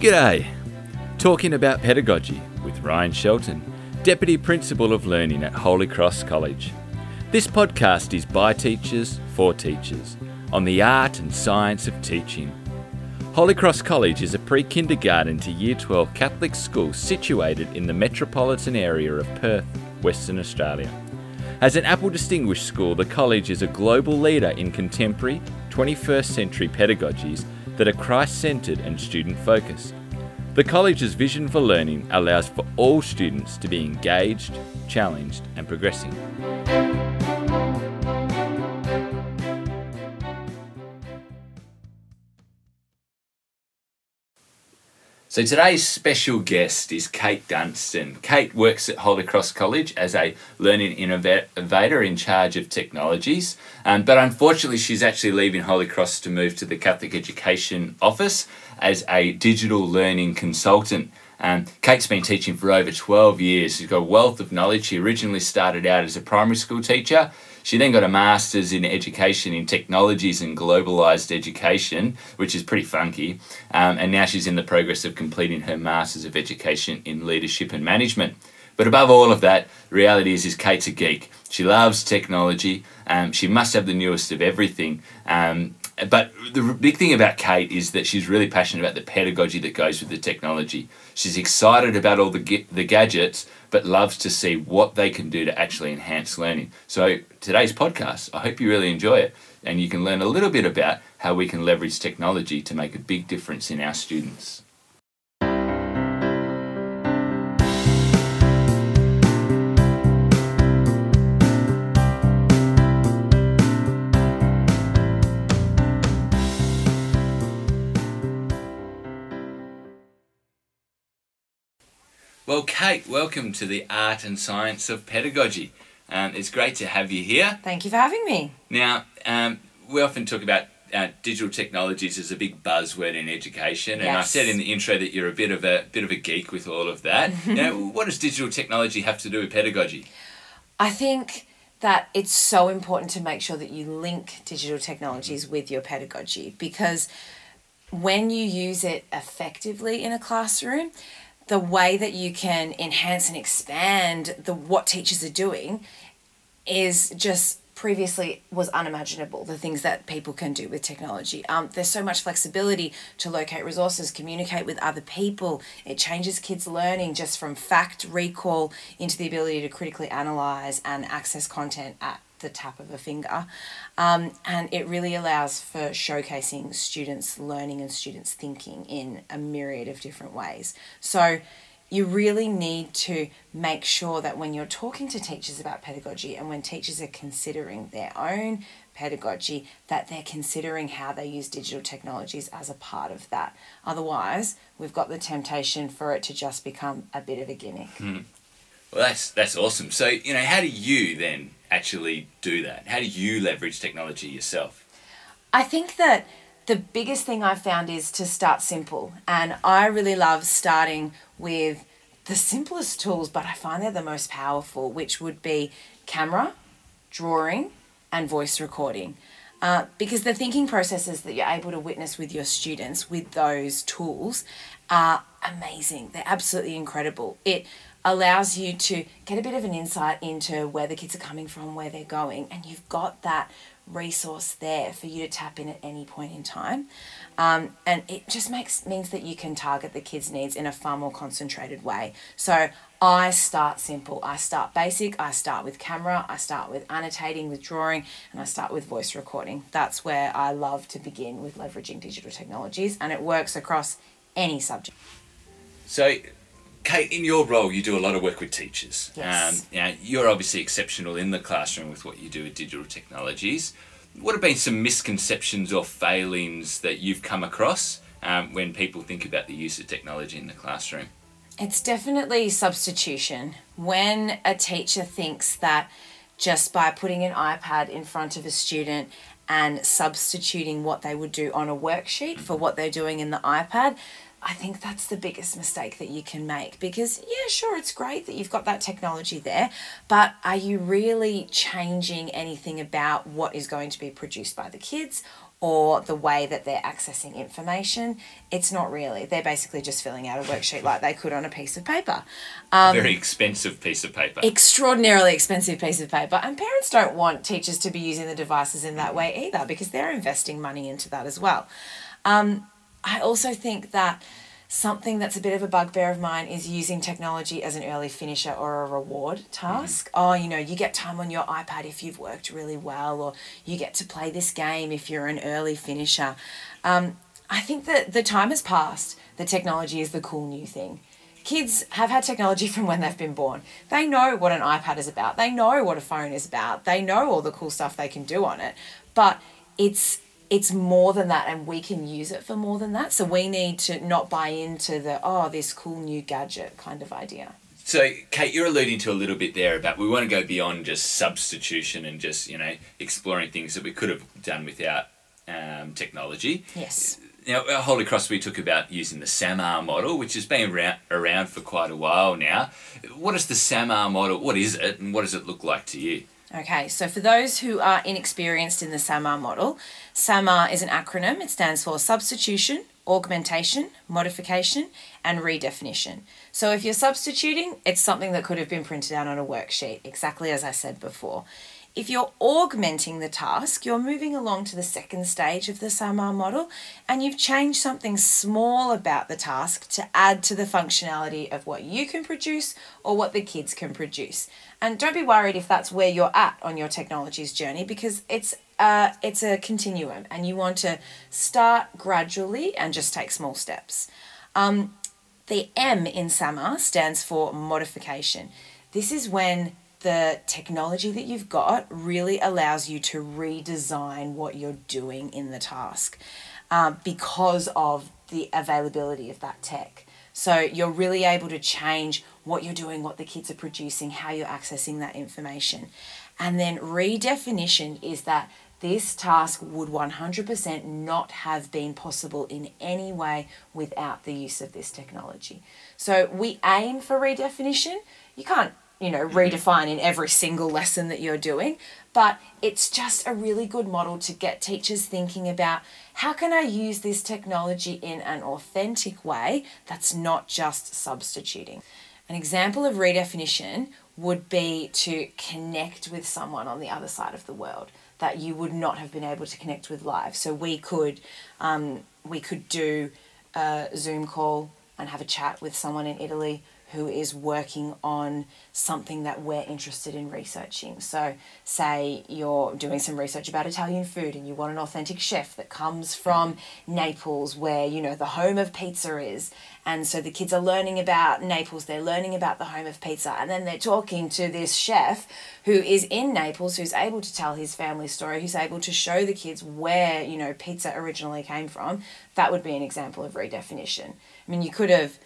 G'day! Talking about pedagogy with Ryan Shelton, Deputy Principal of Learning at Holy Cross College. This podcast is by teachers for teachers on the art and science of teaching. Holy Cross College is a pre kindergarten to year 12 Catholic school situated in the metropolitan area of Perth, Western Australia. As an Apple Distinguished School, the college is a global leader in contemporary 21st century pedagogies that are Christ centred and student focused. The college's vision for learning allows for all students to be engaged, challenged, and progressing. So today's special guest is Kate Dunstan. Kate works at Holy Cross College as a learning innovator in charge of technologies, um, but unfortunately she's actually leaving Holy Cross to move to the Catholic Education Office as a digital learning consultant. Um, Kate's been teaching for over 12 years. She's got a wealth of knowledge. She originally started out as a primary school teacher she then got a master's in education in technologies and globalized education, which is pretty funky. Um, and now she's in the progress of completing her master's of education in leadership and management. But above all of that, reality is, is Kate's a geek. She loves technology. Um, she must have the newest of everything. Um, but the big thing about Kate is that she's really passionate about the pedagogy that goes with the technology. She's excited about all the the gadgets, but loves to see what they can do to actually enhance learning. So today's podcast, I hope you really enjoy it, and you can learn a little bit about how we can leverage technology to make a big difference in our students. Well, Kate, welcome to the Art and Science of Pedagogy. Um, it's great to have you here. Thank you for having me. Now, um, we often talk about uh, digital technologies as a big buzzword in education, and yes. I said in the intro that you're a bit of a bit of a geek with all of that. now, what does digital technology have to do with pedagogy? I think that it's so important to make sure that you link digital technologies with your pedagogy because when you use it effectively in a classroom, the way that you can enhance and expand the what teachers are doing is just previously was unimaginable the things that people can do with technology. Um, there's so much flexibility to locate resources communicate with other people. It changes kids learning just from fact recall into the ability to critically analyze and access content at the tap of a finger. Um, and it really allows for showcasing students' learning and students' thinking in a myriad of different ways. So you really need to make sure that when you're talking to teachers about pedagogy and when teachers are considering their own pedagogy that they're considering how they use digital technologies as a part of that otherwise we've got the temptation for it to just become a bit of a gimmick mm. well that's that's awesome so you know how do you then actually do that? How do you leverage technology yourself? I think that the biggest thing I've found is to start simple. And I really love starting with the simplest tools, but I find they're the most powerful, which would be camera, drawing, and voice recording. Uh, because the thinking processes that you're able to witness with your students with those tools are amazing. They're absolutely incredible. It allows you to get a bit of an insight into where the kids are coming from, where they're going, and you've got that resource there for you to tap in at any point in time. Um, and it just makes means that you can target the kids' needs in a far more concentrated way. So I start simple. I start basic. I start with camera. I start with annotating, with drawing, and I start with voice recording. That's where I love to begin with leveraging digital technologies, and it works across any subject. So Kate, in your role, you do a lot of work with teachers. Yes. Um, you you're obviously exceptional in the classroom with what you do with digital technologies. What have been some misconceptions or failings that you've come across um, when people think about the use of technology in the classroom? It's definitely substitution. When a teacher thinks that just by putting an iPad in front of a student and substituting what they would do on a worksheet mm-hmm. for what they're doing in the iPad, I think that's the biggest mistake that you can make because, yeah, sure, it's great that you've got that technology there, but are you really changing anything about what is going to be produced by the kids or the way that they're accessing information. It's not really. They're basically just filling out a worksheet like they could on a piece of paper. Um, a very expensive piece of paper. Extraordinarily expensive piece of paper. And parents don't want teachers to be using the devices in that way either because they're investing money into that as well. Um, I also think that something that's a bit of a bugbear of mine is using technology as an early finisher or a reward task. Mm-hmm. Oh, you know, you get time on your iPad if you've worked really well, or you get to play this game if you're an early finisher. Um, I think that the time has passed The technology is the cool new thing. Kids have had technology from when they've been born. They know what an iPad is about. They know what a phone is about. They know all the cool stuff they can do on it. But it's it's more than that and we can use it for more than that. So we need to not buy into the, oh, this cool new gadget kind of idea. So, Kate, you're alluding to a little bit there about we want to go beyond just substitution and just, you know, exploring things that we could have done without um, technology. Yes. Now, at Holy Cross, we talk about using the SAMR model, which has been around, around for quite a while now. What is the SAMR model? What is it, and what does it look like to you? Okay, so for those who are inexperienced in the SAMR model, SAMR is an acronym. It stands for substitution, augmentation, modification, and redefinition. So if you're substituting, it's something that could have been printed out on a worksheet, exactly as I said before. If you're augmenting the task, you're moving along to the second stage of the SAMR model and you've changed something small about the task to add to the functionality of what you can produce or what the kids can produce. And don't be worried if that's where you're at on your technologies journey because it's uh, it's a continuum and you want to start gradually and just take small steps. Um, the M in SAMR stands for modification. This is when the technology that you've got really allows you to redesign what you're doing in the task um, because of the availability of that tech. So you're really able to change what you're doing, what the kids are producing, how you're accessing that information. And then redefinition is that this task would 100% not have been possible in any way without the use of this technology. So we aim for redefinition. You can't you know, redefine in every single lesson that you're doing. But it's just a really good model to get teachers thinking about how can I use this technology in an authentic way that's not just substituting. An example of redefinition would be to connect with someone on the other side of the world that you would not have been able to connect with live. So we could um, we could do a Zoom call and have a chat with someone in Italy who is working on something that we're interested in researching. So, say you're doing some research about Italian food and you want an authentic chef that comes from Naples, where you know the home of pizza is. And so the kids are learning about Naples, they're learning about the home of pizza, and then they're talking to this chef who is in Naples, who's able to tell his family story, who's able to show the kids where, you know, pizza originally came from. That would be an example of redefinition. I mean, you could have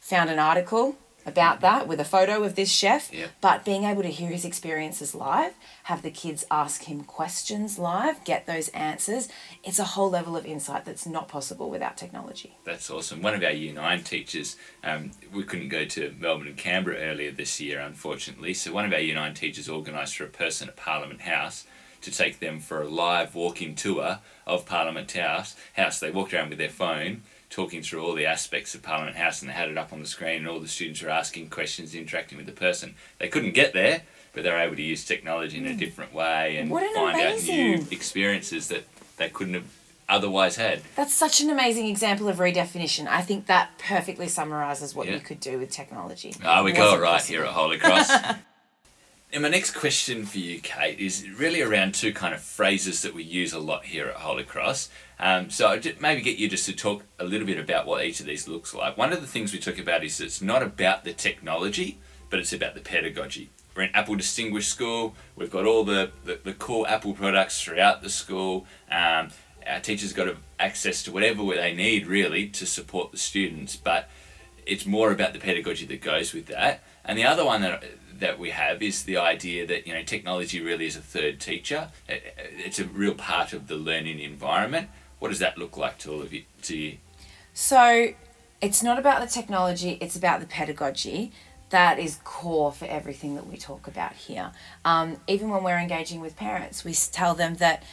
found an article about that with a photo of this chef, yeah. but being able to hear his experiences live, have the kids ask him questions live, get those answers, it's a whole level of insight that's not possible without technology. That's awesome. One of our Year 9 teachers, um, we couldn't go to Melbourne and Canberra earlier this year, unfortunately, so one of our Year 9 teachers organised for a person at Parliament House to take them for a live walking tour of Parliament House. House. They walked around with their phone talking through all the aspects of Parliament House and they had it up on the screen and all the students were asking questions, interacting with the person. They couldn't get there, but they were able to use technology in a mm. different way and find amazing. out new experiences that they couldn't have otherwise had. That's such an amazing example of redefinition. I think that perfectly summarises what yeah. you could do with technology. Oh, we got it right possible. here at Holy Cross. And my next question for you, Kate, is really around two kind of phrases that we use a lot here at Holy Cross. Um, so I'd maybe get you just to talk a little bit about what each of these looks like. One of the things we talk about is it's not about the technology, but it's about the pedagogy. We're in Apple Distinguished School. We've got all the, the, the cool Apple products throughout the school. Um, our teachers got access to whatever they need really to support the students, but it's more about the pedagogy that goes with that. And the other one that that we have is the idea that you know technology really is a third teacher. It's a real part of the learning environment. What does that look like to all of you? To you? So, it's not about the technology; it's about the pedagogy. That is core for everything that we talk about here. Um, even when we're engaging with parents, we tell them that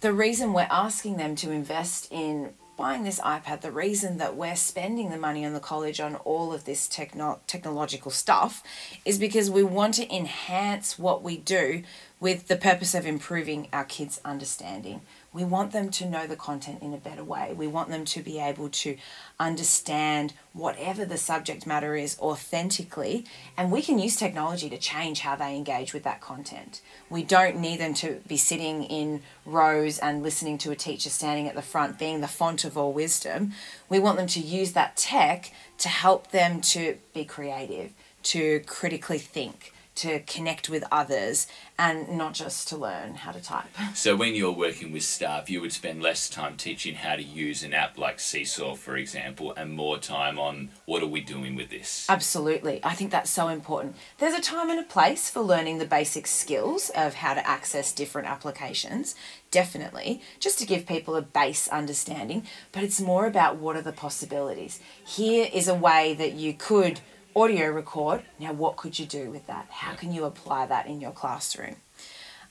the reason we're asking them to invest in buying this iPad, the reason that we're spending the money on the college on all of this techno- technological stuff is because we want to enhance what we do with the purpose of improving our kids' understanding. We want them to know the content in a better way. We want them to be able to understand whatever the subject matter is authentically, and we can use technology to change how they engage with that content. We don't need them to be sitting in rows and listening to a teacher standing at the front being the font of all wisdom. We want them to use that tech to help them to be creative, to critically think to connect with others and not just to learn how to type. So when you're working with staff, you would spend less time teaching how to use an app like Seesaw, for example, and more time on what are we doing with this? Absolutely. I think that's so important. There's a time and a place for learning the basic skills of how to access different applications, definitely, just to give people a base understanding, but it's more about what are the possibilities. Here is a way that you could audio record. Now, what could you do with that? How can you apply that in your classroom?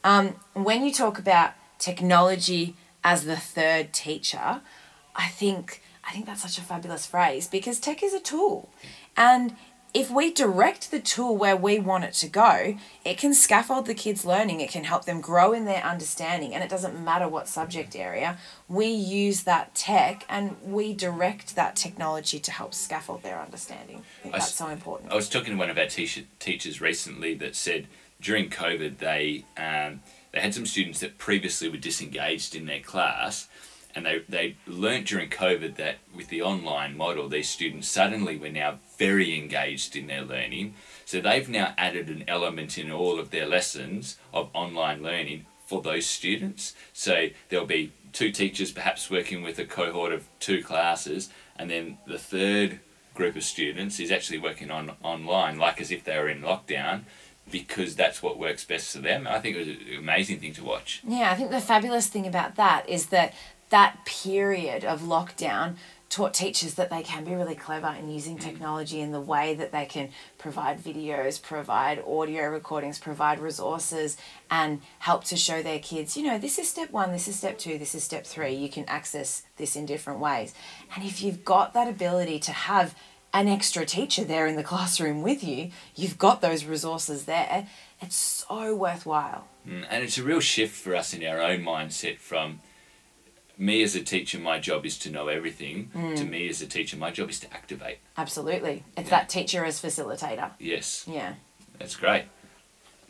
Um, when you talk about technology as the third teacher, I think I think that's such a fabulous phrase because tech is a tool, and if we direct the tool where we want it to go, it can scaffold the kids' learning, it can help them grow in their understanding, and it doesn't matter what subject area. We use that tech and we direct that technology to help scaffold their understanding. I think I that's so important. I was talking to one of our teacher, teachers recently that said during COVID they um, they had some students that previously were disengaged in their class and they, they learnt during COVID that with the online model, these students suddenly were now very engaged in their learning. So they've now added an element in all of their lessons of online learning for those students. So there'll be two teachers perhaps working with a cohort of two classes, and then the third group of students is actually working on online, like as if they were in lockdown because that's what works best for them. I think it was an amazing thing to watch. Yeah, I think the fabulous thing about that is that that period of lockdown taught teachers that they can be really clever in using mm. technology in the way that they can provide videos, provide audio recordings, provide resources, and help to show their kids, you know, this is step one, this is step two, this is step three. You can access this in different ways. And if you've got that ability to have an extra teacher there in the classroom with you, you've got those resources there. It's so worthwhile. Mm, and it's a real shift for us in our own mindset from me as a teacher, my job is to know everything. Mm. To me as a teacher, my job is to activate. Absolutely. It's yeah. that teacher as facilitator. Yes. Yeah. That's great.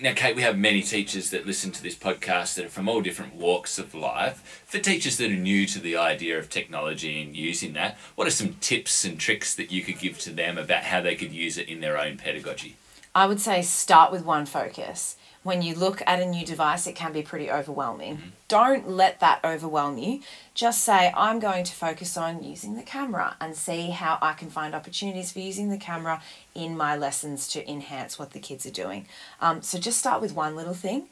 Now, Kate, we have many teachers that listen to this podcast that are from all different walks of life. For teachers that are new to the idea of technology and using that, what are some tips and tricks that you could give to them about how they could use it in their own pedagogy? I would say start with one focus when you look at a new device, it can be pretty overwhelming. Mm-hmm. Don't let that overwhelm you. Just say, I'm going to focus on using the camera and see how I can find opportunities for using the camera in my lessons to enhance what the kids are doing. Um, so just start with one little thing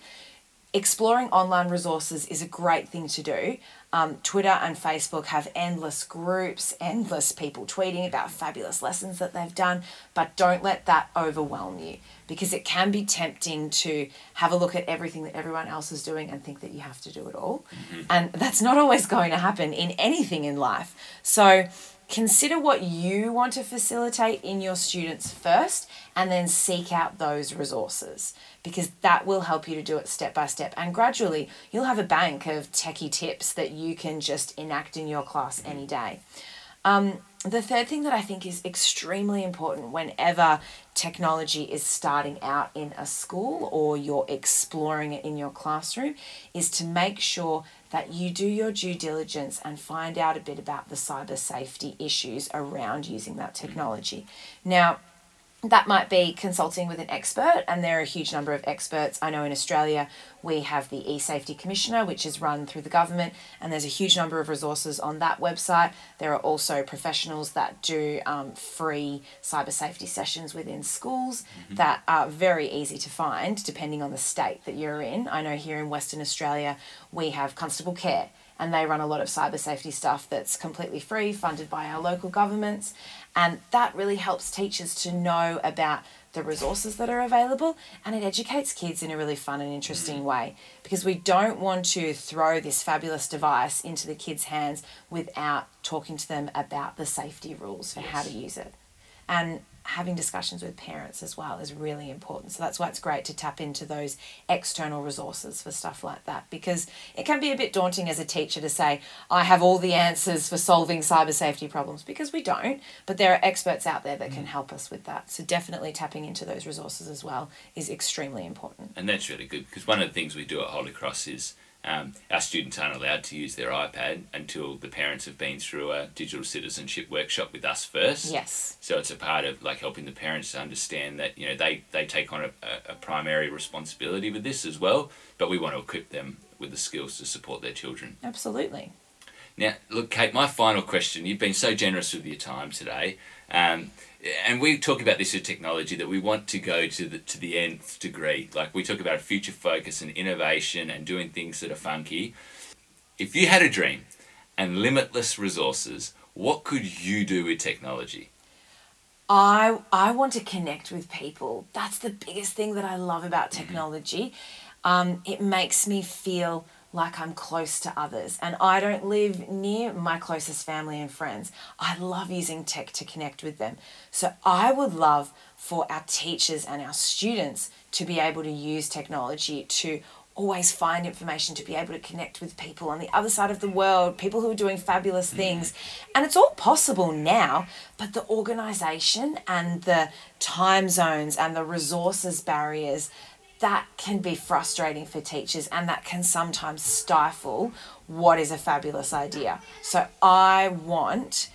exploring online resources is a great thing to do. Um, Twitter and Facebook have endless groups, endless people tweeting about fabulous lessons that they've done, but don't let that overwhelm you because it can be tempting to have a look at everything that everyone else is doing and think that you have to do it all. Mm-hmm. And that's not always going to happen in anything in life. So, consider what you want to facilitate in your students first and then seek out those resources because that will help you to do it step by step. And gradually you'll have a bank of techie tips that you can just enact in your class any day. Um, the third thing that I think is extremely important whenever technology is starting out in a school or you're exploring it in your classroom is to make sure that you do your due diligence and find out a bit about the cyber safety issues around using that technology. Now, that might be consulting with an expert, and there are a huge number of experts. I know in Australia we have the e-safety commissioner, which is run through the government, and there's a huge number of resources on that website. There are also professionals that do um, free cyber safety sessions within schools mm-hmm. that are very easy to find depending on the state that you're in. I know here in Western Australia we have Constable Care and they run a lot of cyber safety stuff that's completely free, funded by our local governments. And that really helps teachers to know about the resources that are available and it educates kids in a really fun and interesting way because we don't want to throw this fabulous device into the kids' hands without talking to them about the safety rules for how to use it. And having discussions with parents as well is really important. So that's why it's great to tap into those external resources for stuff like that because it can be a bit daunting as a teacher to say, I have all the answers for solving cyber safety problems because we don't, but there are experts out there that can mm. help us with that. So definitely tapping into those resources as well is extremely important. And that's really good because one of the things we do at Holy Cross is um, our students aren't allowed to use their iPad until the parents have been through a digital citizenship workshop with us first. Yes. So it's a part of like helping the parents to understand that you know they, they take on a, a primary responsibility with this as well, but we want to equip them with the skills to support their children. Absolutely. Now, look, Kate, my final question. You've been so generous with your time today. Um, and we talk about this with technology that we want to go to the to the nth degree. Like we talk about future focus and innovation and doing things that are funky. If you had a dream and limitless resources, what could you do with technology? I I want to connect with people. That's the biggest thing that I love about technology. Um, it makes me feel like I'm close to others. And I don't live near my closest family and friends. I love using tech to connect with them. So I would love for our teachers and our students to be able to use technology to always find information to be able to connect with people on the other side of the world, people who are doing fabulous mm. things. And it's all possible now, but the organization and the time zones and the resources barriers that can be frustrating for teachers and that can sometimes stifle what is a fabulous idea. So I want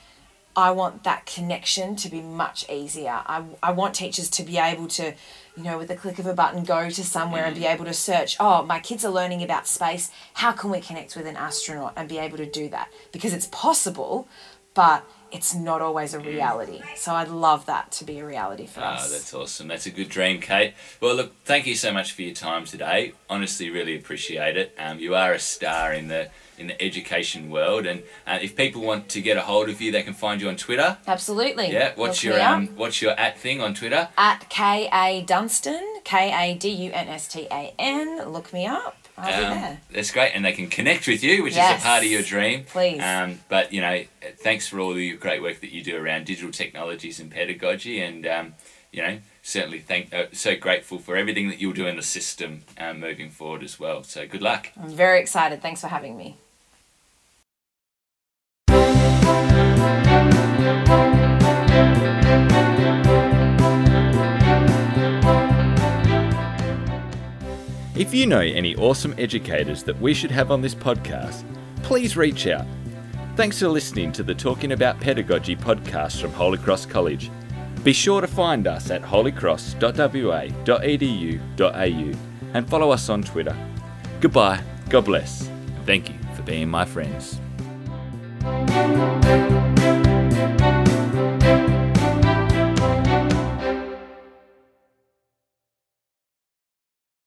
I want that connection to be much easier. I, I want teachers to be able to, you know, with the click of a button, go to somewhere and be mm-hmm. able to search, oh, my kids are learning about space. How can we connect with an astronaut and be able to do that? Because it's possible, but it's not always a reality. So I'd love that to be a reality for Ah, us. that's awesome. That's a good dream, Kate. Well, look, thank you so much for your time today. Honestly, really appreciate it. Um, you are a star in the in the education world, and uh, if people want to get a hold of you, they can find you on Twitter. Absolutely. Yeah, what's Look your um, what's your at thing on Twitter? at K A Dunstan, K A D U N S T A N. Look me up. I'll be Um, there. that's great, and they can connect with you, which is a part of your dream. Please. Um, but you know, thanks for all the great work that you do around digital technologies and pedagogy, and um, you know, certainly thank uh, so grateful for everything that you'll do in the system um, moving forward as well. So good luck. I'm very excited. Thanks for having me. If you know any awesome educators that we should have on this podcast, please reach out. Thanks for listening to the Talking About Pedagogy podcast from Holy Cross College. Be sure to find us at holycross.wa.edu.au and follow us on Twitter. Goodbye, God bless, thank you for being my friends.